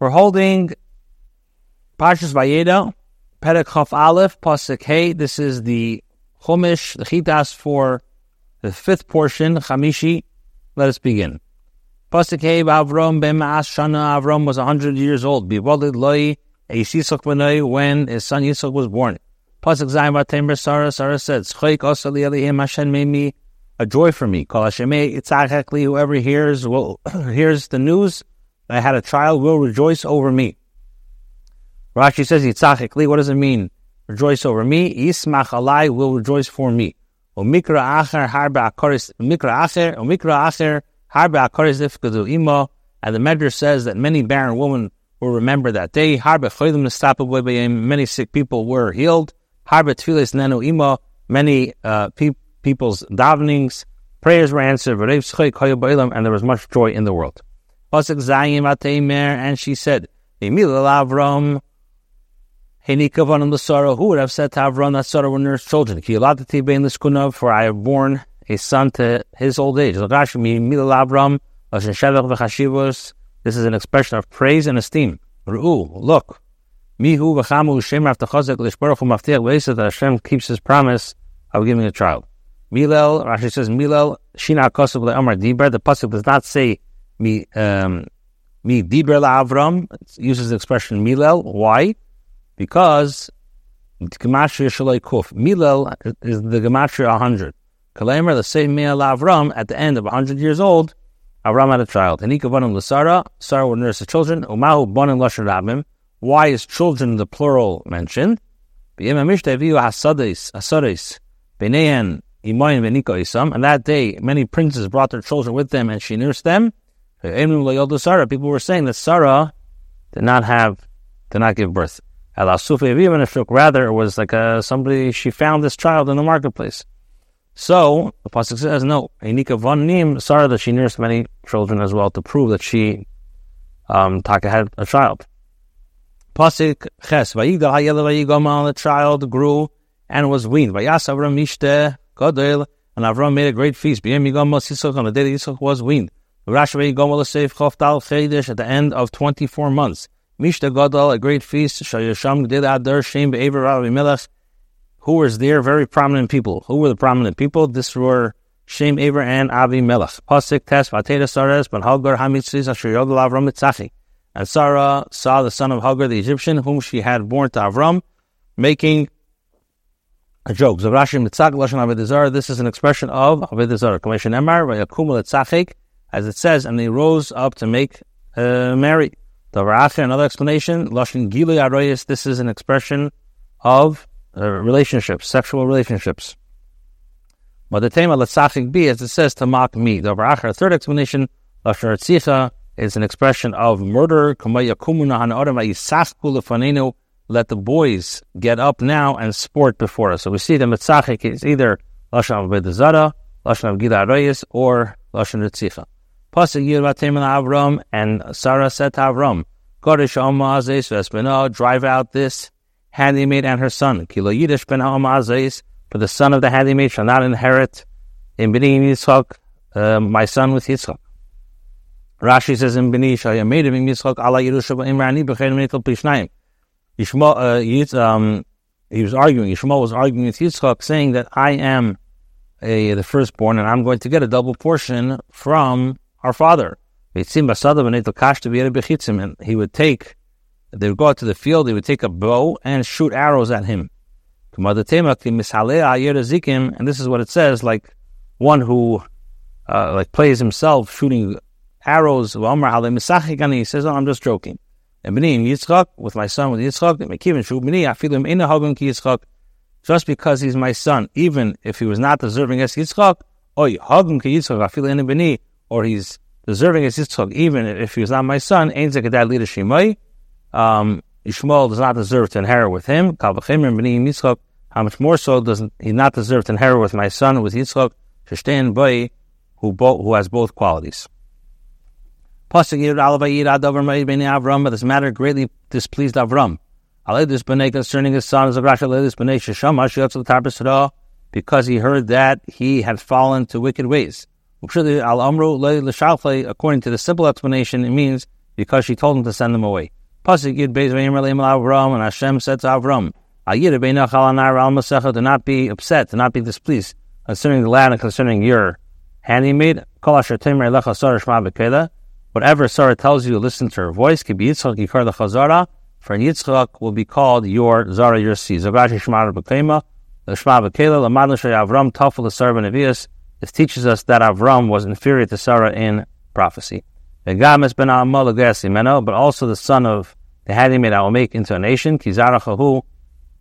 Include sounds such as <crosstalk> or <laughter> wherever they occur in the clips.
We're holding Parshas Vayera, Perek Chaf Aleph, Pasuk Hey. This is the Chumash, the Chitas for the fifth portion, Chamishi. Let us begin. Pasuk Hey, Avram ben Shana, Avram was 100 years old. Bivolid Loi, Yisok Benoi, when his son Yisok was born. Pasuk Zayim Vatemer Sarah, Sarah said, Schoik Osali Elihim Hashem made me a joy for me. Kol Hashem Itzachekli, whoever hears, will, <clears throat> hears the news, I had a child will rejoice over me. Rashi says, Yitzachikli, what does it mean? Rejoice over me. Yismach alai will rejoice for me. Omikra acher harba akoris, omikra acher, omikra acher harba akoris ifkadu imo. And the Medrash says that many barren women will remember that day. Harba choydim nestapabayim, many sick people were healed. Harba tfilis nenu imo, many uh, pe- people's davenings, prayers were answered. And there was much joy in the world. Pasuk Zayim Ateimer, and she said, Avram, who would have said to Avram that Sarah would nurse children? For I have born a son to his old age. This is an expression of praise and esteem. Look, Mihu v'chamu shem avtachazek lishbaruch u'maftiach that Hashem keeps His promise of giving a child. Milel, Rashi says, Milel shina kosav le'amar diber. The pasuk does not say mi um, diber Avram. Uses the expression milel. Why? Because gematria shaloi kuf. Milel is the gematria hundred. Kalemer the same me'al Avram at the end of hundred years old. Avram had a child. And ikavanim l'Sara. Sarah would nurse the children. Umahu bonim lashon rabim. Why is children the plural mentioned? And that day, many princes brought their children with them, and she nursed them. People were saying that Sarah did not have, did not give birth. Rather, it was like a, somebody, she found this child in the marketplace. So, the Pasuk says, no, Enika von Nim, Sarah, that she nursed many children as well to prove that she, um, Taka had a child. Pasuk Ches, Vayigdal Hayel the child grew and was weaned. Vayas Avram Mishte Godel, and Avram made a great feast. B'yem Yigom Yisok, on the day that Yisok was weaned. Rashi Yigom Seif Chedesh, at the end of 24 months. Godel, a great feast. Shayasham Gdil Adar Shem Be'ever Ravi Melech. Who was there? Very prominent people. Who were the prominent people? This were Shem Aver and Avi Melech. Pasuk Tes Vateda Sares Ben Hagar Hamitzis Asher Yodel Avram Mitzachi. And Sarah saw the son of Hagar the Egyptian, whom she had born to Avram, making a joke. This is an expression of Avedizar. Commission Emar, as it says, and they rose up to make uh, merry. The Rashi, another explanation, Lashon Gili Aroyas, this is an expression of uh, relationships, sexual relationships. But the tema Latzachik B, as it says, to mock me. The third explanation, Lashon Tzicha, is an expression of murder. Let the boys get up now and sport before us. So we see the mitzachik is either lashon bedazara, lashon of gila reyes, or lashon ritzicha. Pasuk yir Avram and Sarah said to Avram, Kodesh Amazes drive out this handmaid and her son. Kilo Yiddish ben Amazes, for the son of the handmaid shall not inherit in B'nai Yitzchak, uh, my son with Yitzchak. Rashi says in made him Yitzchak ala Yerusha Imrani b'chein meitel pishnayim. Yishmael, uh, um, he was arguing, Yishmael was arguing with Yitzchak, saying that I am a, the firstborn and I'm going to get a double portion from our father. And he would take, they would go out to the field, they would take a bow and shoot arrows at him. And this is what it says, like one who uh, like plays himself shooting arrows. He says, oh, I'm just joking. With my son, with Yitzchak, just because he's my son, even if he was not deserving as Yitzchak, or he's deserving as Yitzchak, even if he was not my son, Ain't Zekedai leader um, Ishmael does not deserve to inherit with him. How much more so does he not deserve to inherit with my son, with Yitzchak, who, who has both qualities. Pasuk Yid Alavayid Adavar Ma'id this matter greatly displeased Avram. Aledis Bnei concerning his sons of Rash Aledis Bnei Sheshama Shiatz Tarpasra, because he heard that he had fallen to wicked ways. According to the simple explanation, it means because she told him to send them away. Avram, and Hashem said to Avram, do not be upset, do not be displeased concerning the land and concerning your handmaid. Whatever Sarah tells you, listen to her voice. The for Yitzchak will be called your Zara, your seed. This teaches us that Avram was inferior to Sarah in prophecy. But also the son of the handmaid I will make into a nation,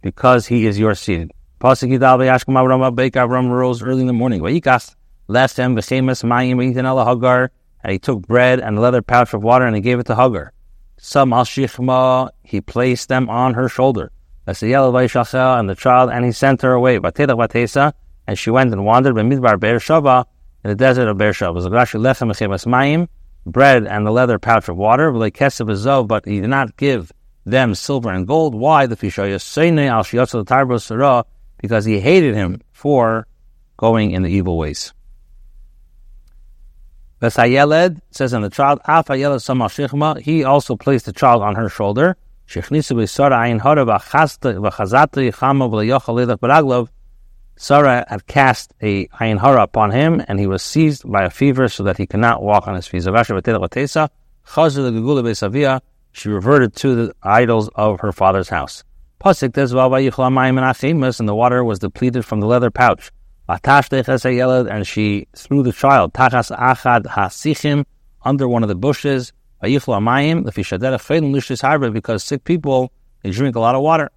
because he is your seed. Avram rose early in the morning. Last him and he took bread and a leather pouch of water and he gave it to Hagar. Some al he placed them on her shoulder. And the child, and he sent her away. And she went and wandered by Midbar Beersheba in the desert of Beersheba. Bread and the leather pouch of water, but he did not give them silver and gold. Why? The because he hated him for going in the evil ways. Vesayeled says in the child, he also placed the child on her shoulder. Sarah had cast a ayin hara upon him, and he was seized by a fever so that he could not walk on his feet she reverted to the idols of her father's house. And the water was depleted from the leather pouch. And she threw the child under one of the bushes. Because sick people they drink a lot of water.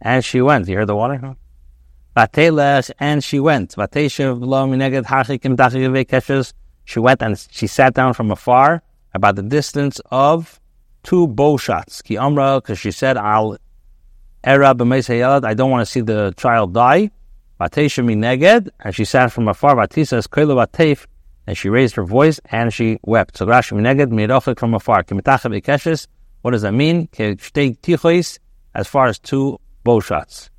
And she went. You heard the water? and she went. She went and she sat down from afar, about the distance of two bow shots. Ki amra, because she said, "I'll era I don't want to see the child die." And she sat from afar. Vatisa and she raised her voice and she wept. So Rashi mineged mirofik from afar. What does that mean? as far as two bow shots.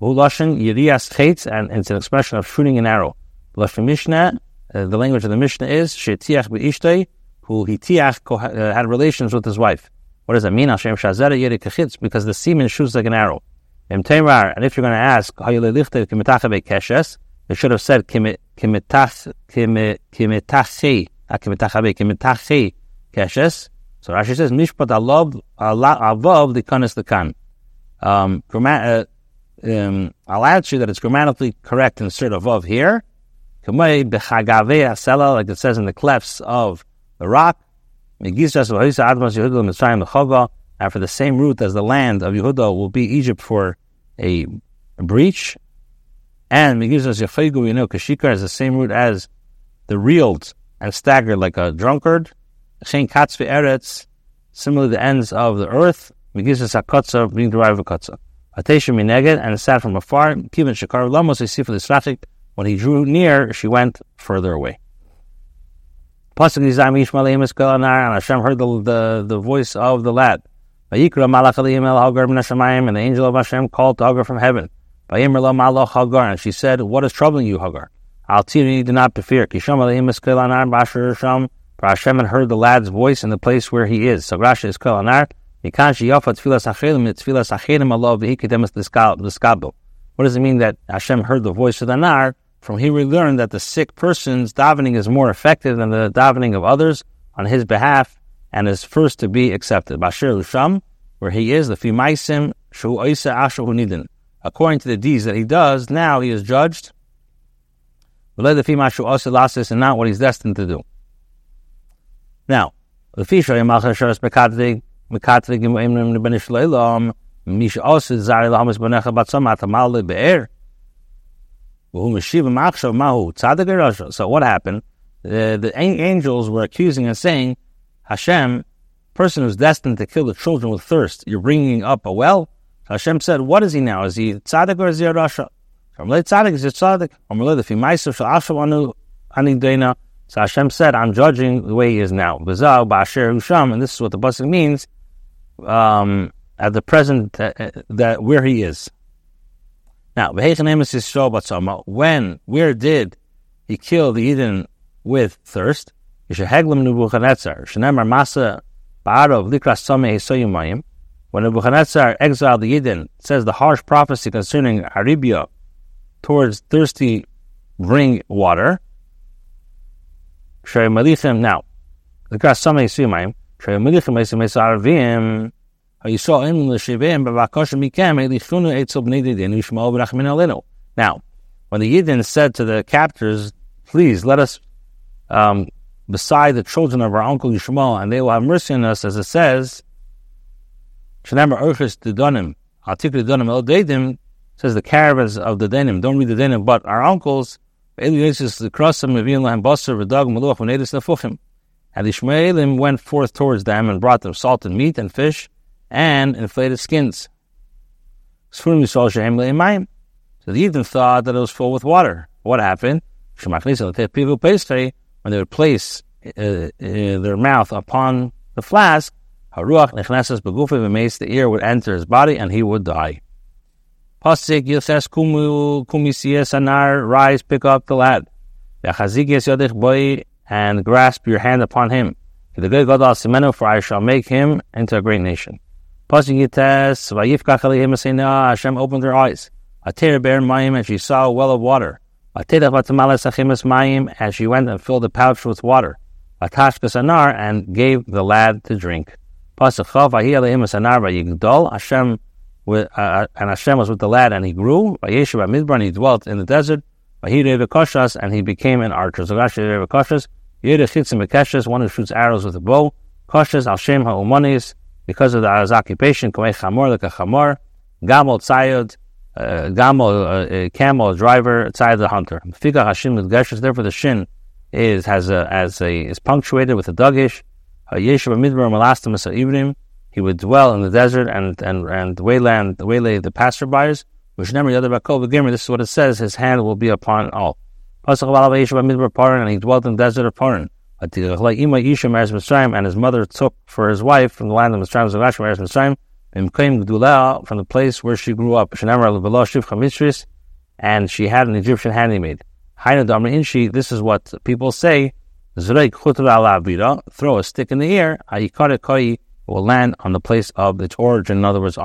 Ulashin yirias chaitz, and it's an expression of shooting an arrow. Lashon Mishnah uh, the language of the Mishnah is Shetiach be'ishtei, who hitiach uh, had relations with his wife. What does that mean? Hashem shazera yeri kechitz, because the semen shoots like an arrow. and if you're going to ask, keshes, it should have said kimitache keshes. So Rashi says mishpat alav avav the kanis the kan. Um, uh, um, I'll answer that it's grammatically correct to insert avav here like it says in the clefts of the rock. For the same route as the land of Yehuda will be Egypt for a, a breach. And Kashikar is the same route as the reeled and staggered like a drunkard. Similarly, the ends of the earth. Being derived of Katza. And sat from afar. Kivin Shakar Lamos, I see for this. When he drew near, she went further away. And Hashem heard the, the, the voice of the lad. And the angel of Hashem called to Hagar from heaven. And she said, What is troubling you, Hagar? Al do not fear. For Hashem had heard the lad's voice in the place where he is. So Rashi is kol anar. What does it mean that Hashem heard the voice of the nar? From here we learn that the sick person's davening is more effective than the davening of others on his behalf and is first to be accepted. Bashir Lusham, where he is, the Fimaisim, Shu Ashu Nidin. According to the deeds that he does, now he is judged. And not what he's destined to do. Now, the Fisha Yamachasharas Mekatvig, Mekatvig Imrim Benish Leilam, Misha Osa Zari Lahamas Benecha Batsamat Amal Be'er. So what happened? Uh, the angels were accusing and saying, Hashem, person who's destined to kill the children with thirst, you're bringing up a well? Hashem said, what is he now? Is he tzaddik or is he a rasha? So Hashem said, I'm judging the way he is now. And this is what the pasuk means um, at the present uh, uh that where he is. Now, when, where did he kill the Eden with thirst? When Nebuchadnezzar exiled the Yidden, says the harsh prophecy concerning Arabia towards thirsty bring water. Now, Now, when the Yidden said to the captors, please let us um, beside the children of our uncle Yishmael, and they will have mercy on us, as it says, Shanamar Urchis Dedanim, Atik Dedanim El Dedim, says the caravans of the Denim, don't read the Denim, but our uncles, the Krosam, Mavin Lahem Basar. And Ishmaelim went forth towards them and brought them salt and meat and fish and inflated skins. So the Yidden thought that it was full with water. What happened? When they would place uh, uh, their mouth upon the flask, Haruach begufe the ear would enter his body and he would die. Rise, pick up the lad. And grasp your hand upon him. For I shall make him into a great nation. Hashem opened her eyes. Atir Bear Mayim, and she saw a well of water. Achimas Mayim, and she went and filled the pouch with water. Atashkas Anar, and gave the lad to drink. Hashem, uh, uh, and Hashem was with the lad, and he grew. Vayeshu Midbar, and he dwelt in the desert. Vahire Koshas, and he became an archer. Zagash Koshas, Yerichitzim Bekeshas, one who shoots arrows with a bow. Koshas, Alshem Ha'umanis, because of the, his occupation, kamei chamor like a chamor, Gamal tzayod, uh, gamol uh, camel driver, tzayod the hunter. Fika hashim geshes. Therefore, the shin is has a as a is punctuated with a dugish. Yeshiva midbar malastim ibrim. He would dwell in the desert and and and wayland waylay the passerbyers. Which never the other This is what it says. His hand will be upon all. And he dwelt in the desert of Paran. And his mother took for his wife from the land of Mitzrayim, from the place where she grew up. And she had an Egyptian handmaid. This is what people say. Throw a stick in the air, will land on the place of its origin. In other words,